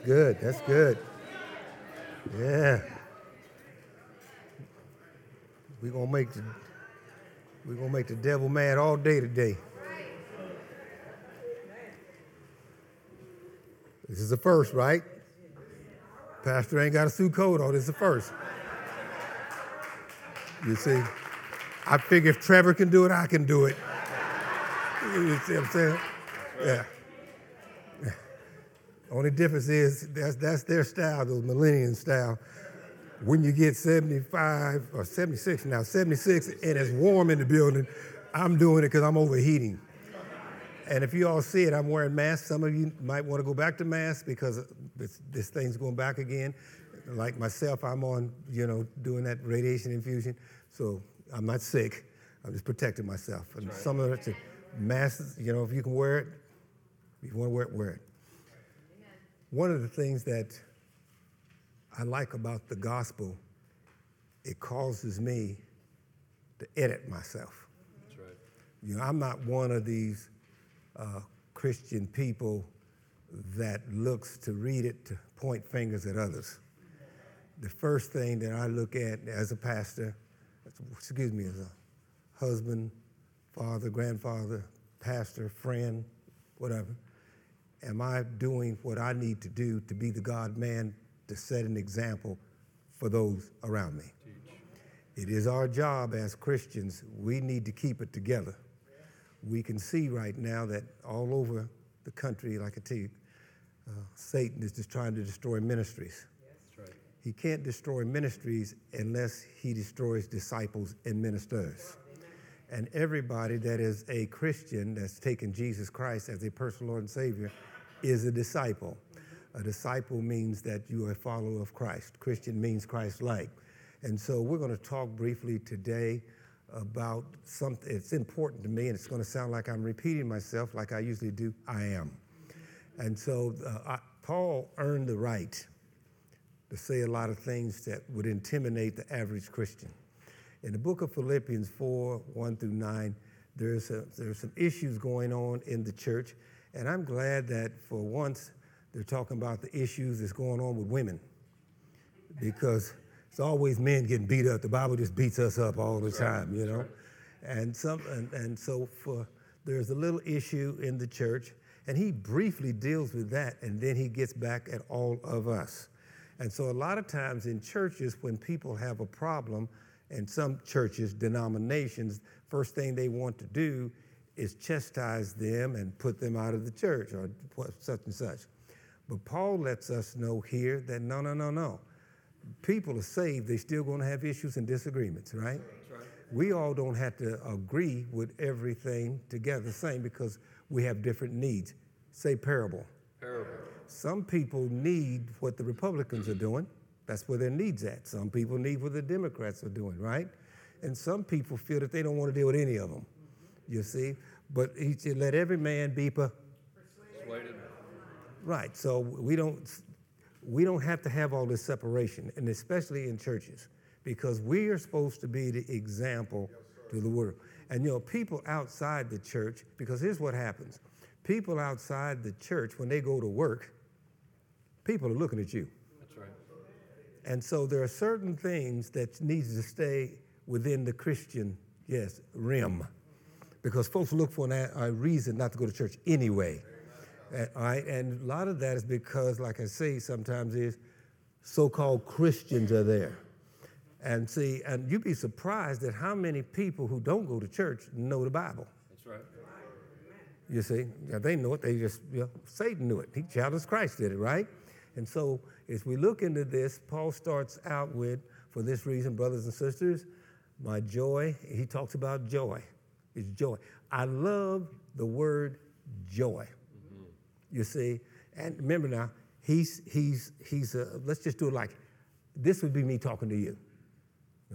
good. That's good. Yeah. We're gonna make the we're gonna make the devil mad all day today. This is the first, right? Pastor ain't got a suit coat on. This is the first. You see, I figure if Trevor can do it, I can do it. You see what I'm saying? Yeah. Only difference is that's, that's their style, those millennium style. When you get 75 or 76 now, 76, and it's warm in the building, I'm doing it because I'm overheating. And if you all see it, I'm wearing masks. Some of you might want to go back to masks because this, this thing's going back again. Like myself, I'm on, you know, doing that radiation infusion. So I'm not sick. I'm just protecting myself. And right. some of it, masks, you know, if you can wear it, if you want to wear it, wear it. One of the things that I like about the gospel, it causes me to edit myself. That's right. You know, I'm not one of these uh, Christian people that looks to read it to point fingers at others. The first thing that I look at as a pastor, excuse me, as a husband, father, grandfather, pastor, friend, whatever, am I doing what I need to do to be the God man to set an example for those around me? It is our job as Christians, we need to keep it together. We can see right now that all over the country, like I tell you, uh, Satan is just trying to destroy ministries. Right. He can't destroy ministries unless he destroys disciples and ministers. And everybody that is a Christian that's taken Jesus Christ as a personal Lord and Savior is a disciple. A disciple means that you are a follower of Christ. Christian means Christ like. And so we're going to talk briefly today about something. It's important to me, and it's going to sound like I'm repeating myself like I usually do. I am. And so uh, I, Paul earned the right to say a lot of things that would intimidate the average Christian. In the book of Philippians 4 1 through 9, there's, a, there's some issues going on in the church and I'm glad that for once they're talking about the issues that's going on with women because it's always men getting beat up. The Bible just beats us up all the time, you know? And, some, and, and so for, there's a little issue in the church, and he briefly deals with that, and then he gets back at all of us. And so a lot of times in churches, when people have a problem, and some churches, denominations, first thing they want to do is chastise them and put them out of the church or such and such. But Paul lets us know here that no, no, no, no. People are saved, they're still going to have issues and disagreements, right? right? We all don't have to agree with everything together the same because we have different needs. Say parable. Parable. Some people need what the Republicans are doing. That's where their needs at. Some people need what the Democrats are doing, right? And some people feel that they don't want to deal with any of them you see. But he said, let every man be persuaded. Right. So we don't we don't have to have all this separation, and especially in churches, because we are supposed to be the example to the world. And you know, people outside the church, because here's what happens: people outside the church, when they go to work, people are looking at you. And so there are certain things that needs to stay within the Christian, yes, rim because folks look for an, a reason not to go to church anyway. And, all right, and a lot of that is because, like I say, sometimes is so-called Christians are there. And see, and you'd be surprised at how many people who don't go to church know the Bible. That's right. You see, yeah, they know it. They just, you know, Satan knew it. He, Jesus Christ did it, right? And so, as we look into this, Paul starts out with, for this reason, brothers and sisters, my joy. He talks about joy It's joy. I love the word joy. Mm-hmm. You see, and remember now, he's he's he's. Uh, let's just do it like this would be me talking to you.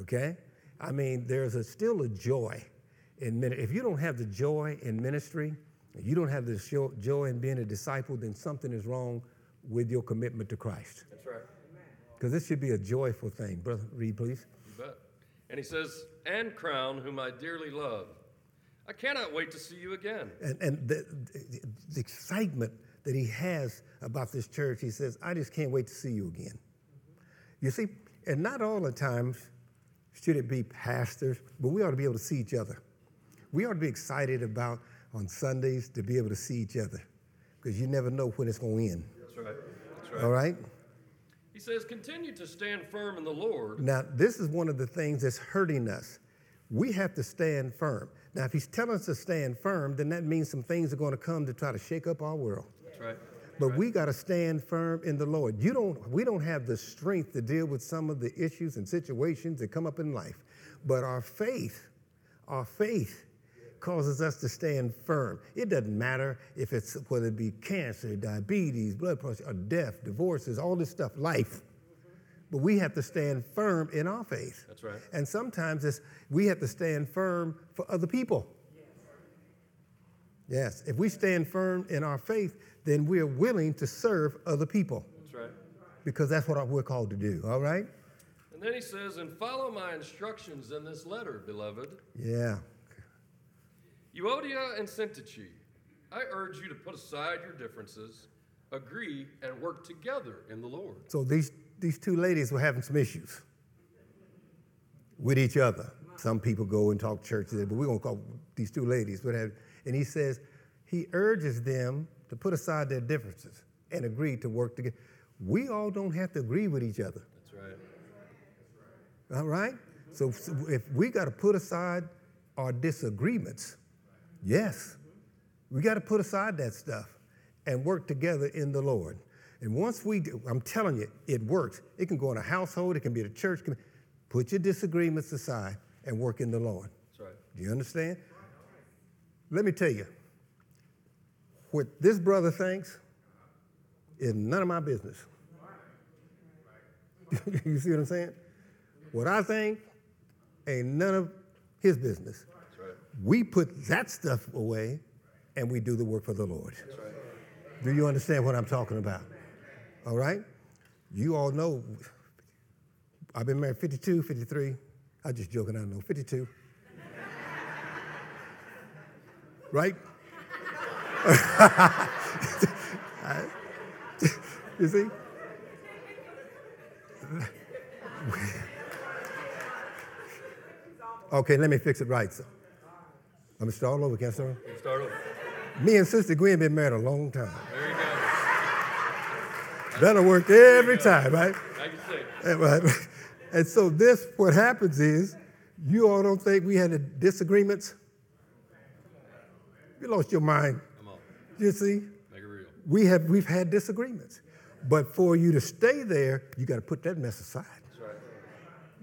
Okay, I mean, there's a, still a joy in ministry. If you don't have the joy in ministry, you don't have the joy in being a disciple, then something is wrong with your commitment to Christ. That's right. Because this should be a joyful thing. Brother, read, please. You bet. And he says, And crown whom I dearly love I cannot wait to see you again. And, and the, the, the excitement that he has about this church. He says, I just can't wait to see you again. You see, and not all the times should it be pastors, but we ought to be able to see each other. We ought to be excited about on Sundays to be able to see each other because you never know when it's going to end. That's right. That's right. All right? He says, continue to stand firm in the Lord. Now, this is one of the things that's hurting us. We have to stand firm. Now, if he's telling us to stand firm, then that means some things are going to come to try to shake up our world. That's right. But we got to stand firm in the Lord. You don't, we don't have the strength to deal with some of the issues and situations that come up in life. But our faith, our faith causes us to stand firm. It doesn't matter if it's whether it be cancer, diabetes, blood pressure, or death, divorces, all this stuff, life. But we have to stand firm in our faith. That's right. And sometimes it's, we have to stand firm for other people. Yes, if we stand firm in our faith, then we're willing to serve other people That's right. because that's what we're called to do, all right? And then he says, and follow my instructions in this letter, beloved. Yeah. Euodia and Syntyche, I urge you to put aside your differences, agree, and work together in the Lord. So these, these two ladies were having some issues with each other. Some people go and talk church, but we're going to call these two ladies. But and he says, he urges them to put aside their differences and agree to work together. We all don't have to agree with each other. That's right. All right? So, so if we got to put aside our disagreements, yes, we got to put aside that stuff and work together in the Lord. And once we do, I'm telling you, it works. It can go in a household, it can be at a church. Put your disagreements aside and work in the Lord. That's right. Do you understand? Let me tell you, what this brother thinks is none of my business. you see what I'm saying? What I think ain't none of his business. We put that stuff away and we do the work for the Lord. Do you understand what I'm talking about? All right? You all know I've been married 52, 53. I'm just joking, I know. 52. right? you see? okay, let me fix it right. So. I'm start all over. Can I start? You start over. Me and Sister Gwen been married a long time. There you go. That'll work every time, right? You say. And, right. and so this, what happens is, you all don't think we had a disagreements? You lost your mind. Come on. You see, Make it real. we have we've had disagreements, but for you to stay there, you got to put that mess aside.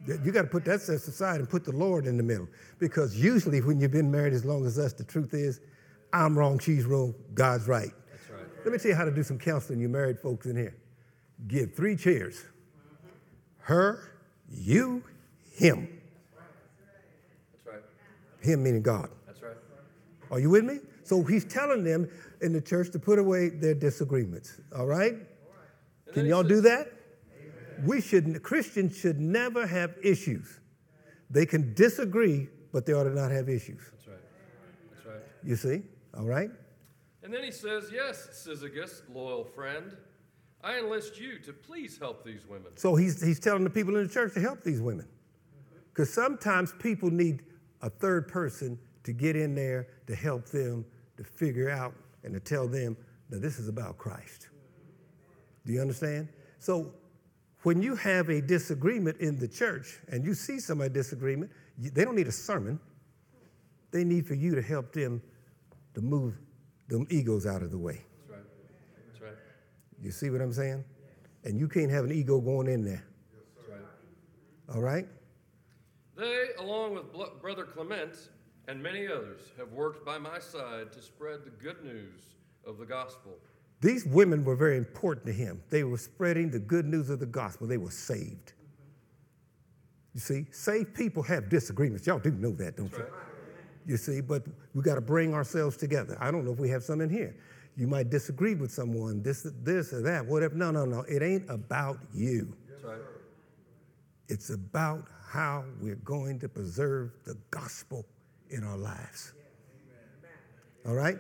You got to put that mess aside and put the Lord in the middle, because usually when you've been married as long as us, the truth is, I'm wrong, she's wrong, God's right. That's right. Let me tell you how to do some counseling, you married folks in here. Give three chairs her, you, him. That's right. Him meaning God. That's right. Are you with me? So he's telling them in the church to put away their disagreements. All right? Can y'all says- do that? We should Christians should never have issues. They can disagree, but they ought to not have issues. That's right. That's right. You see? All right? And then he says, Yes, Syzygus, loyal friend, I enlist you to please help these women. So he's he's telling the people in the church to help these women. Because sometimes people need a third person to get in there to help them to figure out and to tell them that this is about Christ. Do you understand? So when you have a disagreement in the church and you see somebody disagreement, they don't need a sermon. They need for you to help them to move them egos out of the way. That's right. That's right. You see what I'm saying? And you can't have an ego going in there. That's right. All right? They, along with Brother Clement and many others, have worked by my side to spread the good news of the gospel. These women were very important to him. They were spreading the good news of the gospel. They were saved. You see, saved people have disagreements. Y'all do know that, don't you? right. You see, but we got to bring ourselves together. I don't know if we have some in here. You might disagree with someone, this, this or that, whatever. No, no, no. It ain't about you. That's right. It's about how we're going to preserve the gospel in our lives. All right?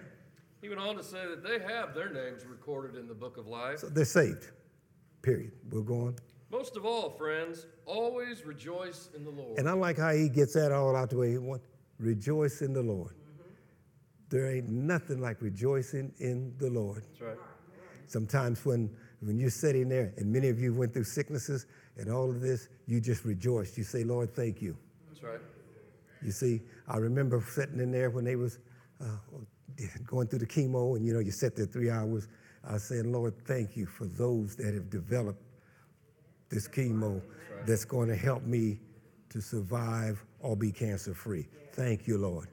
He went on to say that they have their names recorded in the book of life. So they're saved. Period. We'll go on. Most of all, friends, always rejoice in the Lord. And I like how he gets that all out the way. He wants rejoice in the Lord. There ain't nothing like rejoicing in the Lord. That's right. Sometimes when, when you're sitting there, and many of you went through sicknesses and all of this, you just rejoice. You say, Lord, thank you. That's right. You see, I remember sitting in there when they was uh, going through the chemo, and you know, you sat there three hours. I saying, Lord, thank you for those that have developed this chemo that's going to help me to survive or be cancer free. Thank you, Lord.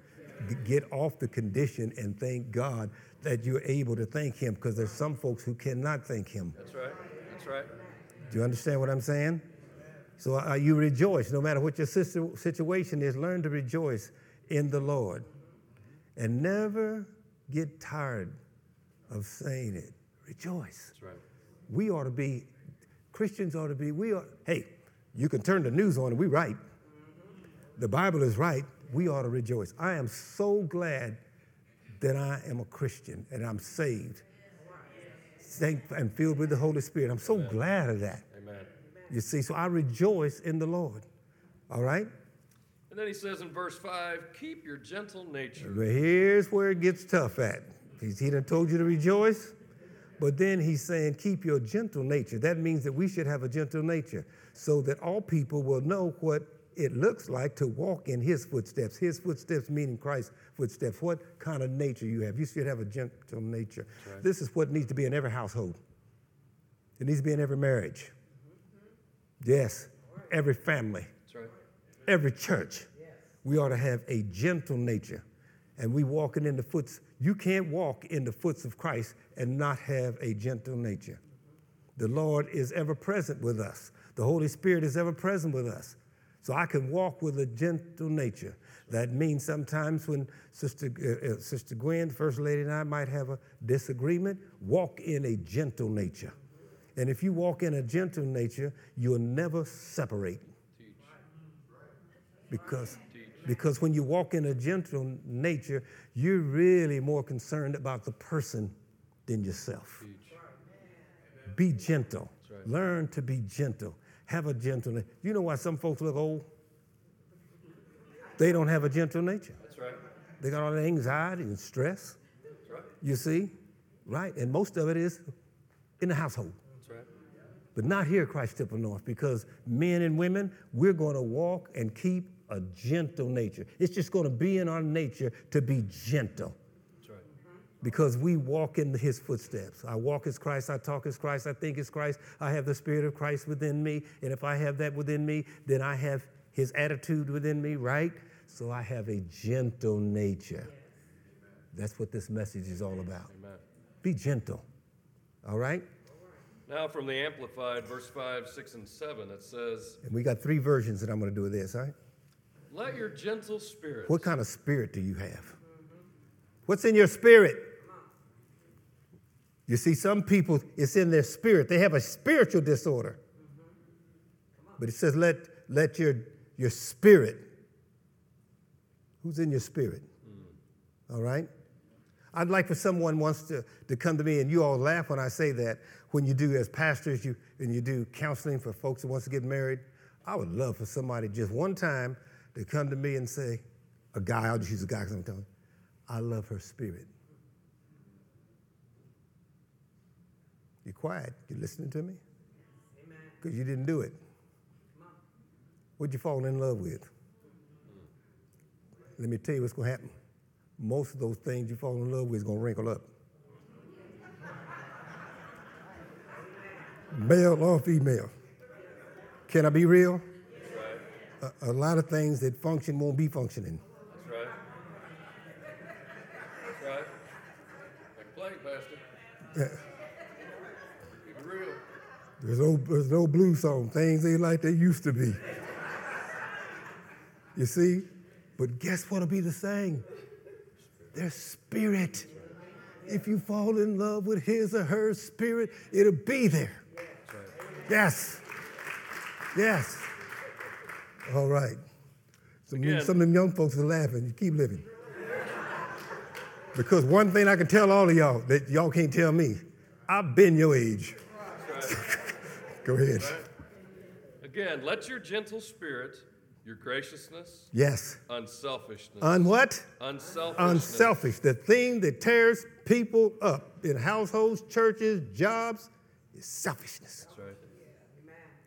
Get off the condition and thank God that you're able to thank Him because there's some folks who cannot thank Him. That's right. That's right. Do you understand what I'm saying? So uh, you rejoice, no matter what your situ- situation is, learn to rejoice in the Lord. And never get tired of saying it. Rejoice. That's right. We ought to be, Christians ought to be, we ought, hey, you can turn the news on and we right. The Bible is right. We ought to rejoice. I am so glad that I am a Christian and I'm saved Thank- and filled with the Holy Spirit. I'm so glad of that. Amen. You see, so I rejoice in the Lord. All right? And then he says in verse 5 keep your gentle nature. But here's where it gets tough at. He's, he done told you to rejoice, but then he's saying, keep your gentle nature. That means that we should have a gentle nature so that all people will know what it looks like to walk in his footsteps. His footsteps meaning Christ's footsteps. What kind of nature you have. You should have a gentle nature. This is what needs to be in every household. It needs to be in every marriage. Yes, every family right. Every church, we ought to have a gentle nature. And we walking in the foots, you can't walk in the foots of Christ and not have a gentle nature. The Lord is ever present with us. The Holy Spirit is ever present with us. So I can walk with a gentle nature. That means sometimes when Sister, uh, uh, Sister Gwen, First Lady, and I might have a disagreement, walk in a gentle nature. And if you walk in a gentle nature, you'll never separate. Because, because when you walk in a gentle nature, you're really more concerned about the person than yourself. Be gentle. Learn to be gentle. Have a gentle nature. You know why some folks look old? They don't have a gentle nature. That's right. They got all the anxiety and stress, That's right. you see? Right? And most of it is in the household. That's right. but not here at Christ Temple North because men and women, we're going to walk and keep a gentle nature. It's just going to be in our nature to be gentle right. because we walk in his footsteps. I walk as Christ, I talk as Christ, I think as Christ. I have the Spirit of Christ within me. And if I have that within me, then I have his attitude within me, right? So I have a gentle nature. That's what this message is all about. Amen. Be gentle, all right? Now from the Amplified, verse 5, 6, and 7, it says, And we got three versions that I'm going to do with this, all right? Let your gentle spirit. What kind of spirit do you have? What's in your spirit? You see, some people, it's in their spirit. They have a spiritual disorder. But it says, let, let your, your spirit. Who's in your spirit? All right? I'd like for someone wants to, to come to me, and you all laugh when I say that. When you do as pastors, you and you do counseling for folks who wants to get married. I would love for somebody just one time to come to me and say, a guy, I'll just use a guy because I'm telling you, I love her spirit. You're quiet. You listening to me? Because you didn't do it. What'd you fall in love with? Let me tell you what's going to happen. Most of those things you fall in love with is going to wrinkle up. Male or female. Can I be real? A, a lot of things that function won't be functioning. That's right. That's right. Like play, Pastor. Keep it real. There's no, there's no blues song. Things ain't like they used to be. You see? But guess what'll be the same? Their spirit. If you fall in love with his or her spirit, it'll be there. Yes. Yes. All right. Some, Again. some of them young folks are laughing. You keep living. Because one thing I can tell all of y'all that y'all can't tell me, I've been your age. Go ahead. Again, let your gentle spirit, your graciousness, Yes. unselfishness, On what? unselfishness, Unselfish. The thing that tears people up in households, churches, jobs is selfishness. That's right.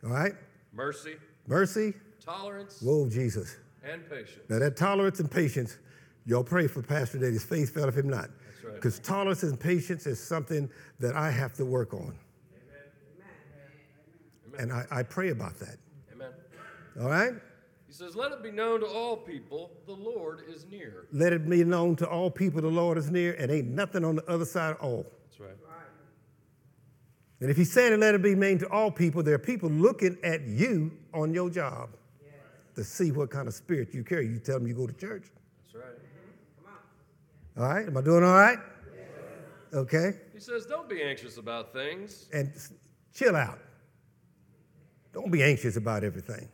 All right? Mercy, Mercy. Tolerance, Whoa, Jesus. and patience. Now that tolerance and patience, y'all pray for Pastor that his faith fell if him not. That's right. Because tolerance and patience is something that I have to work on. And I, I pray about that. Amen. All right? He says, Let it be known to all people the Lord is near. Let it be known to all people the Lord is near, and ain't nothing on the other side of all. That's right. And if he's saying let it be known to all people, there are people looking at you on your job to see what kind of spirit you carry. You tell them you go to church. That's right. All right? Am I doing all right? Okay. He says, Don't be anxious about things. and chill out. Don't be anxious about everything.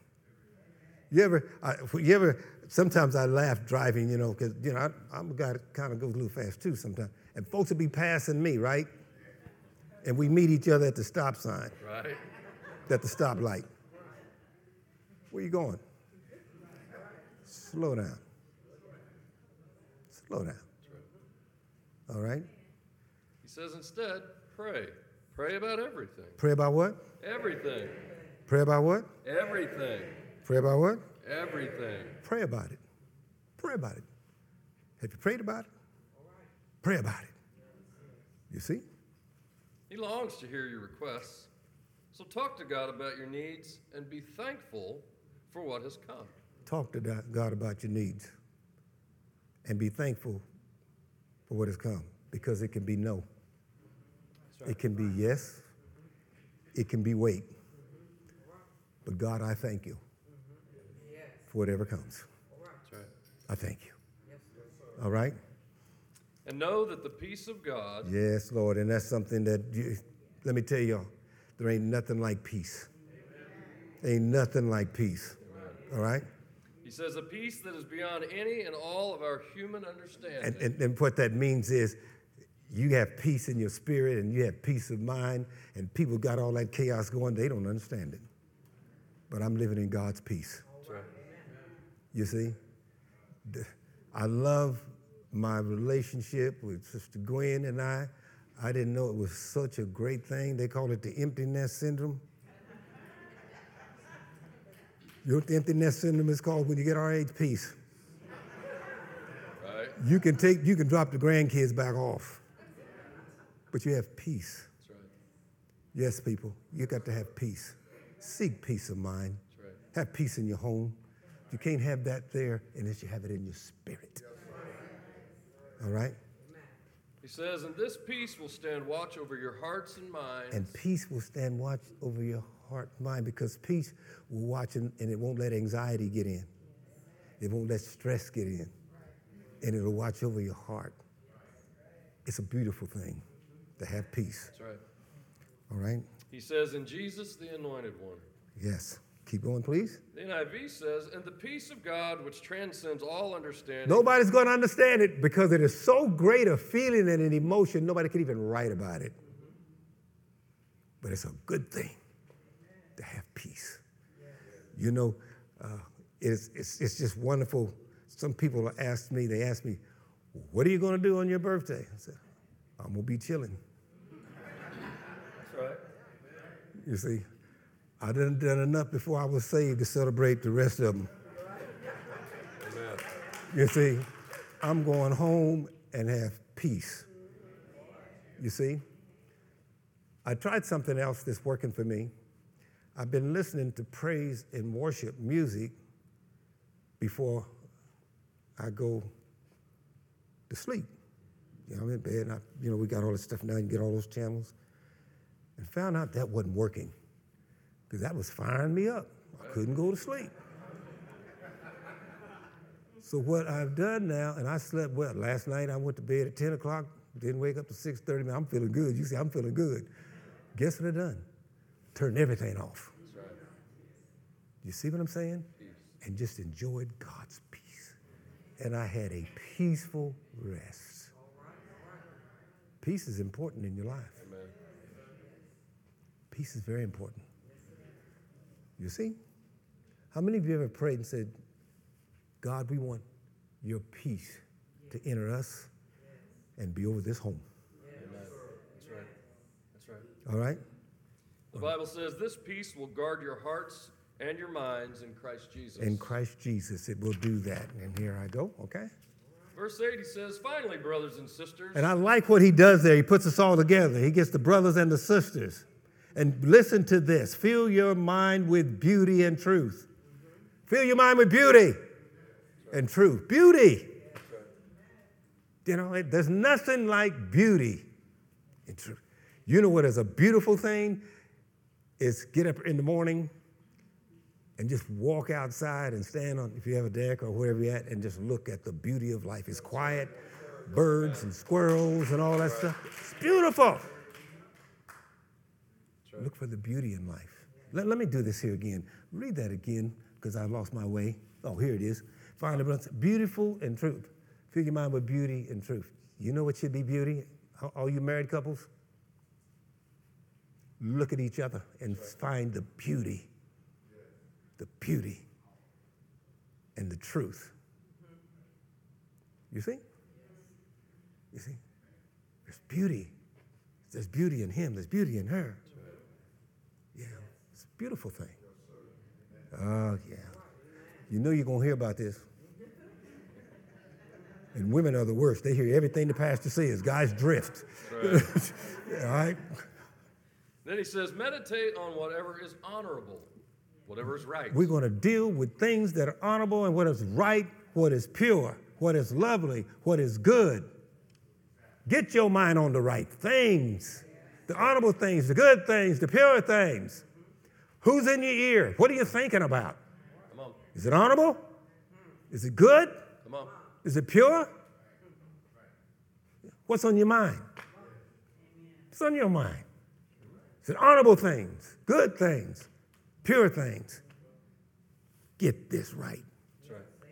You ever, I, you ever, sometimes I laugh driving, you know, because, you know, I, I'm a guy that kind of goes a little fast too sometimes. And folks will be passing me, right? And we meet each other at the stop sign, Right? at the stoplight. Where you going? Slow down. Slow down. All right? He says, Instead, pray. Pray about everything. Pray about what? Everything. Pray about what? Everything. Pray about what? Everything. Pray about it. Pray about it. Have you prayed about it? Pray about it. You see? He longs to hear your requests. So talk to God about your needs and be thankful for what has come. Talk to God- about your needs and be thankful for what has come because it can be no. It can be yes. It can be wait. But God, I thank you for whatever comes. I thank you. All right? And know that the peace of God Yes, Lord. And that's something that, you, let me tell y'all, there ain't nothing like peace. Ain't nothing like peace. All right? He says, a peace that is beyond any and all of our human understanding. And, and, and what that means is you have peace in your spirit and you have peace of mind, and people got all that chaos going, they don't understand it. But I'm living in God's peace. That's right. You see? I love my relationship with Sister Gwen and I. I didn't know it was such a great thing. They call it the empty nest syndrome. You know what the empty nest syndrome is called when you get our age? Peace. Right? You can take, you can drop the grandkids back off, but you have peace. That's right. Yes, people, you got to have peace. Seek peace of mind. That's right. Have peace in your home. You can't have that there unless you have it in your spirit. All right? He says, and this peace will stand watch over your hearts and minds. And peace will stand watch over your heart and mind because peace will watch and, and it won't let anxiety get in. It won't let stress get in. And it'll watch over your heart. It's a beautiful thing to have peace. That's right. All right? He says, in Jesus, the anointed one. Yes. Keep going, please. The NIV says, and the peace of God, which transcends all understanding. Nobody's going to understand it because it is so great a feeling and an emotion, nobody can even write about it. But it's a good thing to have peace. You know, uh, it's, it's, it's just wonderful. Some people ask me, they ask me, what are you going to do on your birthday? I said, I'm going to be chilling. That's right. You see, I done done enough before I was saved to celebrate the rest of them. Amen. You see, I'm going home and have peace. You see, I tried something else that's working for me. I've been listening to praise and worship music before I go to sleep. You know, I'm in bed, and I, you know, we got all this stuff now, you get all those channels. And found out that wasn't working because that was firing me up. I couldn't go to sleep. So what I've done now, and I slept well. Last night I went to bed at 10 o'clock, didn't wake up to 6.30. Man, I'm feeling good. You see, I'm feeling good. Guess what I done? Turned everything off. You see what I'm saying? And just enjoyed God's peace. And I had a peaceful rest. Peace is important in your life. Peace is very important. You see? How many of you ever prayed and said, God, we want your peace to enter us and be over this home? That's right. That's right. All right? The Bible says this peace will guard your hearts and your minds in Christ Jesus. In Christ Jesus, it will do that. And here I go, okay? Verse 8, he says, Finally, brothers and sisters, And I like what he does there. He puts us all together. He gets the brothers and the sisters. And listen to this fill your mind with beauty and truth. Fill your mind with beauty and truth. Beauty. You know, it, there's nothing like beauty and truth. You know what is a beautiful thing? Is get up in the morning and just walk outside and stand on, if you have a deck or wherever you're at, and just look at the beauty of life. It's quiet, birds and squirrels and all that stuff. It's beautiful. Look for the beauty in life. Let, let me do this here again. Read that again because I lost my way. Oh, here it is. Find the beautiful and truth. Fill your mind with beauty and truth. You know what should be beauty? All you married couples? Look at each other and find the beauty, the beauty, and the truth. You see? You see? There's beauty. There's beauty in him, there's beauty in her. Yeah, it's a beautiful thing. Oh, yeah. You know you're going to hear about this. And women are the worst. They hear everything the pastor says. Guys drift. All right? Then he says, Meditate on whatever is honorable, whatever is right. We're going to deal with things that are honorable and what is right, what is pure, what is lovely, what is good. Get your mind on the right things, the honorable things, the good things, the pure things. Who's in your ear? What are you thinking about? Come on, Is it honorable? Is it good? come on. Is it pure? What's on your mind? What's on your mind? It honorable things, good things, pure things? Get this right, That's right.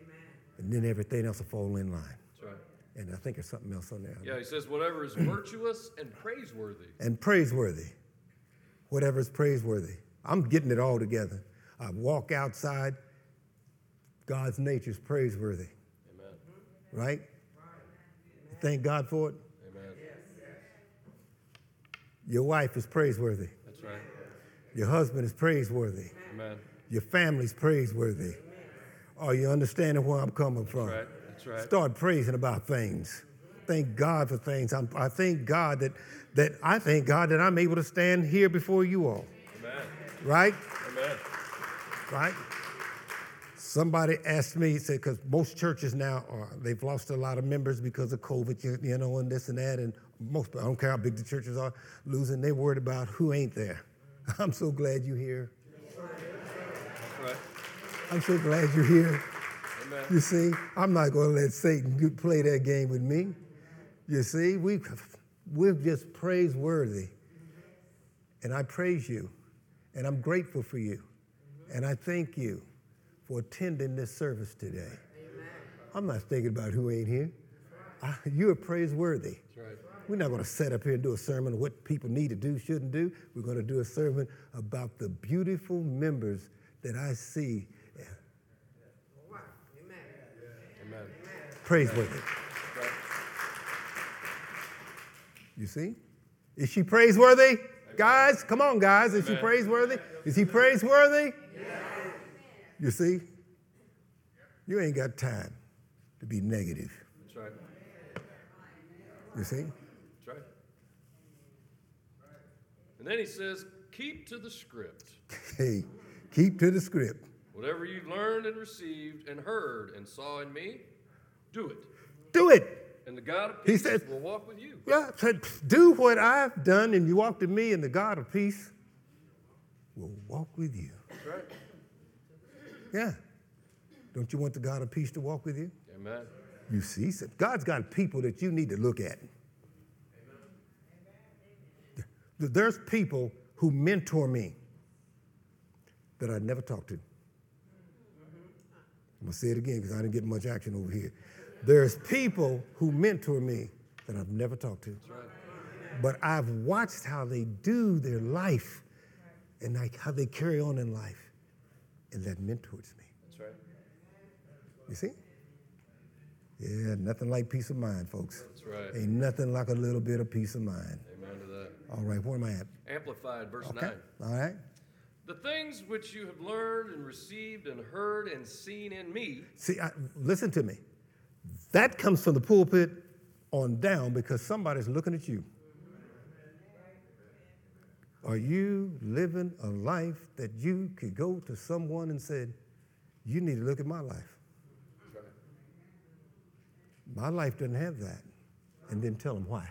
and then everything else will fall in line. That's right. And I think there's something else on there. Yeah, he says, Whatever is virtuous and praiseworthy. And praiseworthy, whatever is praiseworthy. I'm getting it all together. I walk outside, God's nature is praiseworthy, Amen. right? Thank God for it. Amen. Your wife is praiseworthy. That's right. Your husband is praiseworthy. Amen. Your family's praiseworthy. Are you understanding where I'm coming from? That's right. That's right. Start praising about things. Thank God for things. I'm, I thank God that, that I thank God that I'm able to stand here before you all. Amen. Right? Amen. Right? Somebody asked me, said, because most churches now are, they've lost a lot of members because of COVID, you, you know, and this and that. And most, I don't care how big the churches are, losing, They're worried about who ain't there. I'm so glad you're here. Right. I'm so glad you're here. Amen. You see, I'm not going to let Satan play that game with me. You see, we, we're just praiseworthy. And I praise you. And I'm grateful for you. And I thank you for attending this service today. I'm not thinking about who ain't here. I, you're praiseworthy. That's right. We're not going to set up here and do a sermon on what people need to do, shouldn't do. We're going to do a sermon about the beautiful members that I see Amen. praiseworthy. Right. You see? Is she praiseworthy? Guys, come on, guys. Is she praiseworthy? Is he praiseworthy? You see? You ain't got time to be negative. That's right. You see? That's right. And then he says, Keep to the script. Hey, keep to the script. Whatever you've learned and received and heard and saw in me, do it. Do it. And the God of peace He said- will walk with you. Yeah, said, do what I've done, and you walk to me, and the God of peace will walk with you. That's right. Yeah. Don't you want the God of peace to walk with you? Amen. You see, God's got people that you need to look at. There's people who mentor me that I never talked to. I'm gonna say it again because I didn't get much action over here. There's people who mentor me that I've never talked to. Right. But I've watched how they do their life and like how they carry on in life. And that mentors me. That's right. You see? Yeah, nothing like peace of mind, folks. That's right. Ain't nothing like a little bit of peace of mind. Amen to that. All right, where am I at? Amplified, verse Okay. 9. All right. The things which you have learned and received and heard and seen in me, See, I, listen to me. That comes from the pulpit on down because somebody's looking at you. Are you living a life that you could go to someone and said, "You need to look at my life. My life doesn't have that," and then tell them why.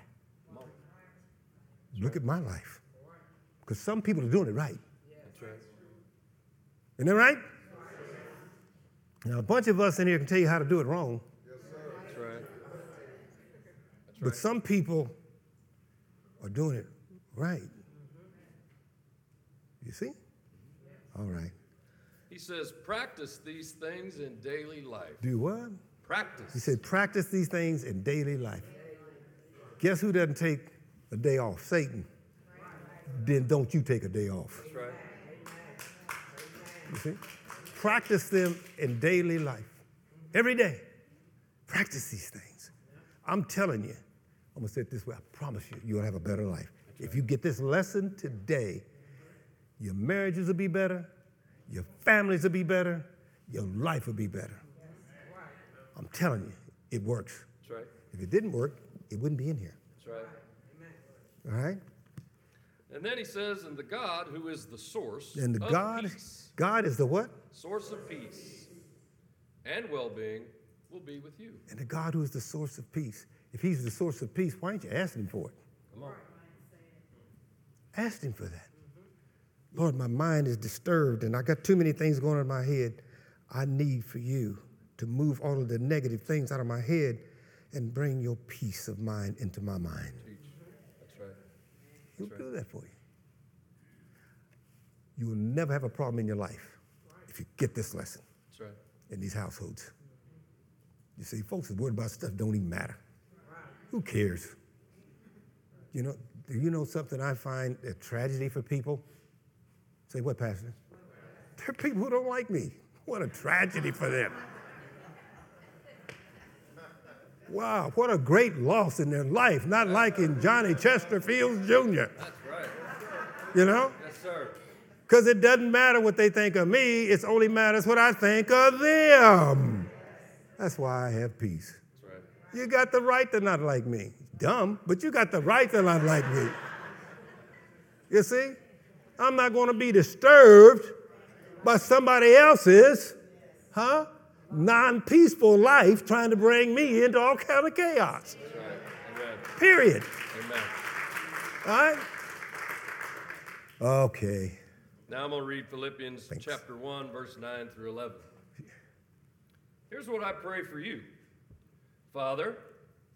Look at my life, because some people are doing it right. That's right. Isn't that right? Now, a bunch of us in here can tell you how to do it wrong, Yes sir. That's right. That's but some people are doing it right. You see? All right. He says, practice these things in daily life. Do what? Practice. He said, practice these things in daily life. Guess who doesn't take a day off? Satan. Then don't you take a day off. That's right. You see? Practice them in daily life. Every day. Practice these things. I'm telling you, I'm going to say it this way I promise you, you'll have a better life. If you get this lesson today, your marriages will be better, your families will be better, your life will be better. I'm telling you, it works. That's right. If it didn't work, it wouldn't be in here. That's right. All right? And then he says, and the God who is the source And the of God, peace, God is the what? source of peace and well-being will be with you. And the God who is the source of peace. If he's the source of peace, why aren't you asking him for it? Come on. Ask him for that. Lord, my mind is disturbed and I got too many things going on in my head. I need for you to move all of the negative things out of my head and bring your peace of mind into my mind. That's right. He'll do that for you. You will never have a problem in your life if you get this lesson That's right. in these households. You see, folks are worried about stuff don't even matter. Who cares? You know, do you know something I find a tragedy for people? Say what, Pastor? There are people who don't like me. What a tragedy for them. Wow, what a great loss in their life, not liking Johnny Chesterfield Jr. That's right. You know? Yes, sir. Because it doesn't matter what they think of me, it only matters what I think of them. That's why I have peace. That's right. You got the right to not like me. Dumb, but you got the right to not like me. You see? I'm not going to be disturbed by somebody else's, huh? Non-peaceful life trying to bring me into all kind of chaos. Amen. Period. Amen. All right? Okay. Now I'm going to read Philippians Thanks. chapter 1, verse 9 through 11. Here's what I pray for you Father,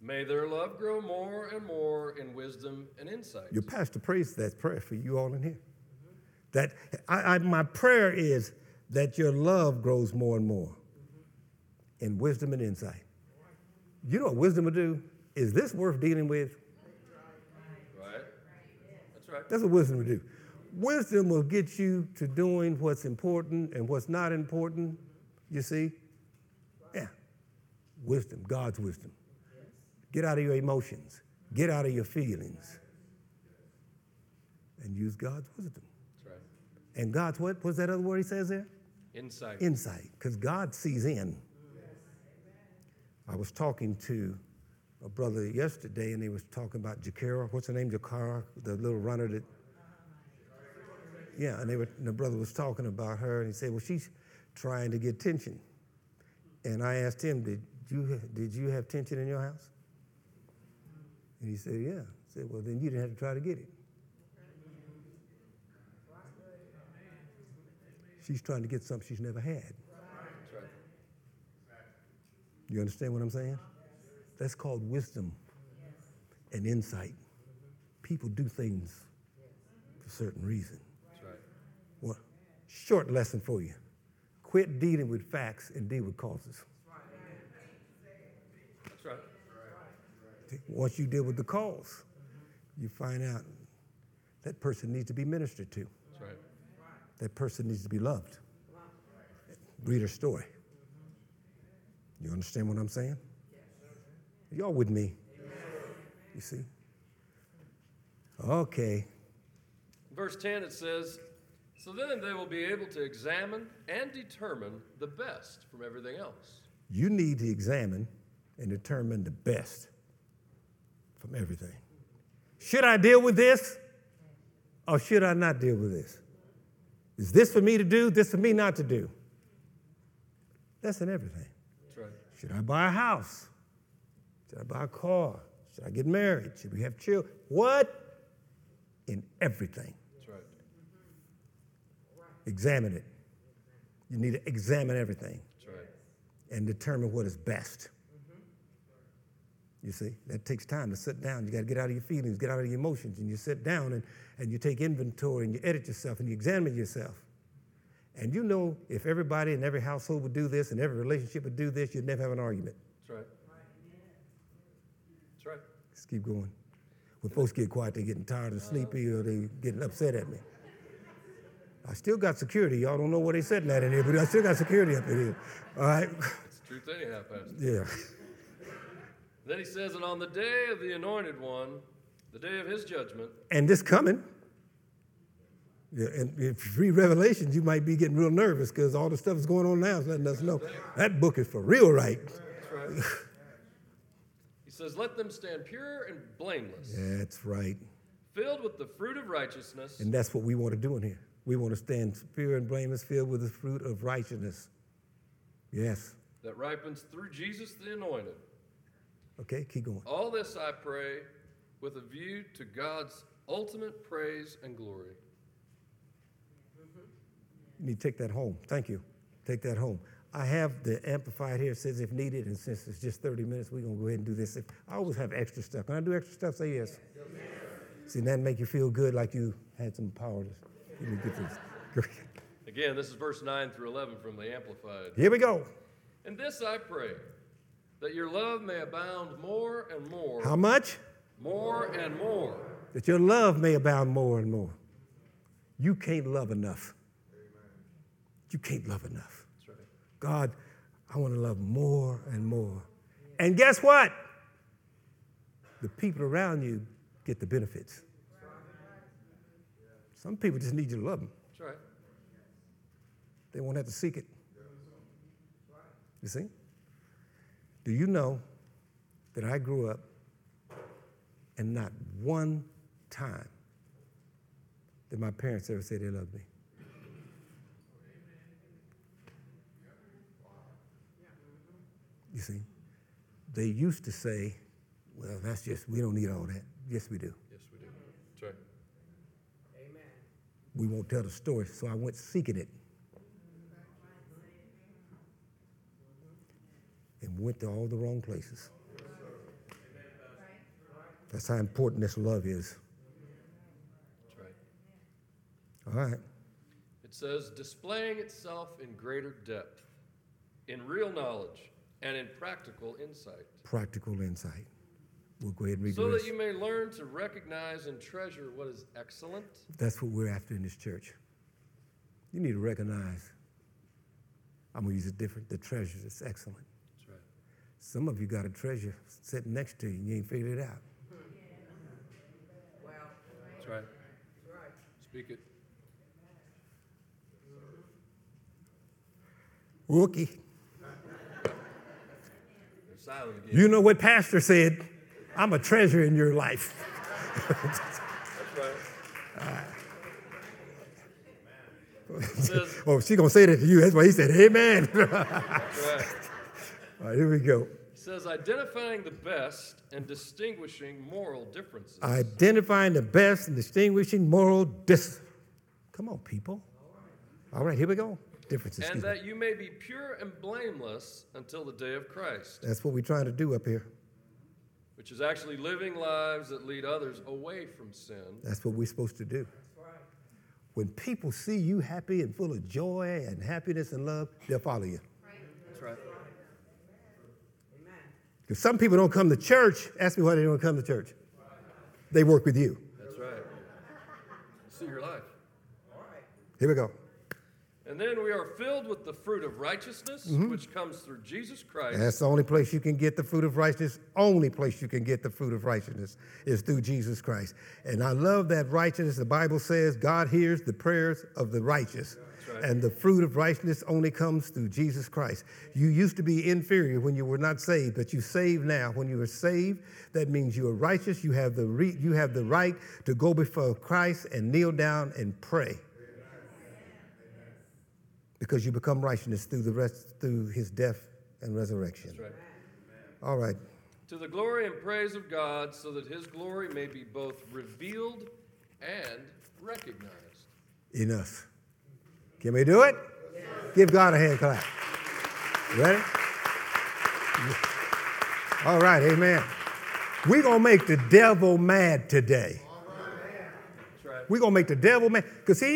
may their love grow more and more in wisdom and insight. Your pastor prays that prayer for you all in here. That I, I, my prayer is that your love grows more and more in wisdom and insight. You know what wisdom will do? Is this worth dealing with? Right? That's right. That's what wisdom will do. Wisdom will get you to doing what's important and what's not important. You see? Yeah. Wisdom, God's wisdom. Get out of your emotions, get out of your feelings, and use God's wisdom. That's right. And God's what? What's that other word he says there? Insight. Insight, because God sees in. I was talking to a brother yesterday, and he was talking about Sha'Carri. What's her name? Sha'Carri, the little runner that. Yeah, and, they were, and the brother was talking about her, and he said, "Well, she's trying to get tension." And I asked him, "Did you did you have tension in your house?" And he said, "Yeah." I said, "Well, then you didn't have to try to get it." She's trying to get something she's never had. You understand what I'm saying? That's called wisdom and insight. People do things for certain reason. Right. Well, short lesson for you. Quit dealing with facts and deal with causes. That's right. Once you deal with the cause, you find out that person needs to be ministered to. That's right. That person needs to be loved. Read her story. You understand what I'm saying? Y'all with me? You see? Okay. Verse 10 it says, So then they will be able to examine and determine the best from everything else. You need to examine and determine the best from everything. Should I deal with this or should I not deal with this? Is this for me to do? This for me not to do? That's in everything. Should I buy a house? Should I buy a car? Should I get married? Should we have children? What? In everything. That's right. Examine it. You need to examine everything right. and determine what is best. Mm-hmm. You see, that takes time to sit down. You got to get out of your feelings, get out of your emotions, and you sit down and, and you take inventory and you edit yourself and you examine yourself. And you know, if everybody in every household would do this and every relationship would do this, you'd never have an argument. That's right. That's right. Let's keep going. When folks get quiet, they're getting tired and sleepy or they're getting upset at me. I still got security. Y'all don't know where they sitting at in here, but I still got security up in here. All right? It's the truth anyhow, Pastor. Yeah. Then he says, And on the day of the anointed one, the day of his judgment, And this coming. And if you read Revelations, you might be getting real nervous because all the stuff that's going on now is letting us know that book is for real, right? that's right. he says, Let them stand pure and blameless, That's right. filled with the fruit of righteousness, And that's what we want to do in here. We want to stand pure and blameless, filled with the fruit of righteousness. Yes. that ripens through Jesus the anointed. Okay, keep going. All this I pray with a view to God's ultimate praise and glory. You need to take that home. Thank you. Take that home. I have the amplified here. It says if needed, and since it's just 30 minutes, we're going to go ahead and do this. If, I always have extra stuff. Can I do extra stuff? Say yes. See, that make you feel good like you had some power to let me get this. Again, this is verse 9 through 11 from the Amplified. Here we go. And this I pray, that your love may abound more and more, How much? more and more, That your love may abound more and more. You can't love enough. You can't love enough. That's right. God, I want to love more and more. And guess what? The people around you get the benefits. Some people just need you to love them. That's right. They won't have to seek it. You see? Do you know that I grew up and not one time did my parents ever say they loved me? You see? They used to say, well, that's just, we don't need all that. Yes, we do. Yes, we do. That's right. Amen. We won't tell the story, so I went seeking it. And went to all the wrong places. That's how important this love is. That's right. All right. It says, displaying itself in greater depth, in real knowledge, and in practical insight, Practical insight. We'll go ahead and read so the that you may learn to recognize and treasure what is excellent, That's what we're after in this church. You need to recognize, I'm going to use it different, the treasure that's excellent. That's right. Some of you got a treasure sitting next to you and you ain't figured it out. Well, that's right. That's right. Speak it. Rookie. You're silent again. You know what Pastor said? I'm a treasure in your life. That's right. Oh, she gonna say that to you. That's why he said, Amen. All right. here we go. It says, identifying the best and distinguishing moral differences. Identifying the best and distinguishing moral dis. Come on, people. All right, here we go. Differences. and excuse me. that you may be pure and blameless until the day of Christ, That's what we're trying to do up here. which is actually living lives that lead others away from sin. That's what we're supposed to do. When people see you happy and full of joy and happiness and love, they'll follow you. That's right. Because some people don't come to church. Ask me why they don't come to church. they work with you. That's right. See your life. All right. Here we go. And then we are filled with the fruit of righteousness, mm-hmm. which comes through Jesus Christ. That's the only place you can get the fruit of righteousness. Only place you can get the fruit of righteousness is through Jesus Christ. And I love that righteousness. The Bible says God hears the prayers of the righteous. right. And the fruit of righteousness only comes through Jesus Christ. You used to be inferior when you were not saved, but you saved now. When you are saved, that means you are righteous. You have the re- you have the right to go before Christ and kneel down and pray. Because you become righteousness through the rest through his death and resurrection. That's right. All right. To the glory and praise of God, so that his glory may be both revealed and recognized. Enough. Can we do it? Give God a hand clap. Ready? All right, amen. We're going to make the devil mad today. Right. We're going to make the devil mad because he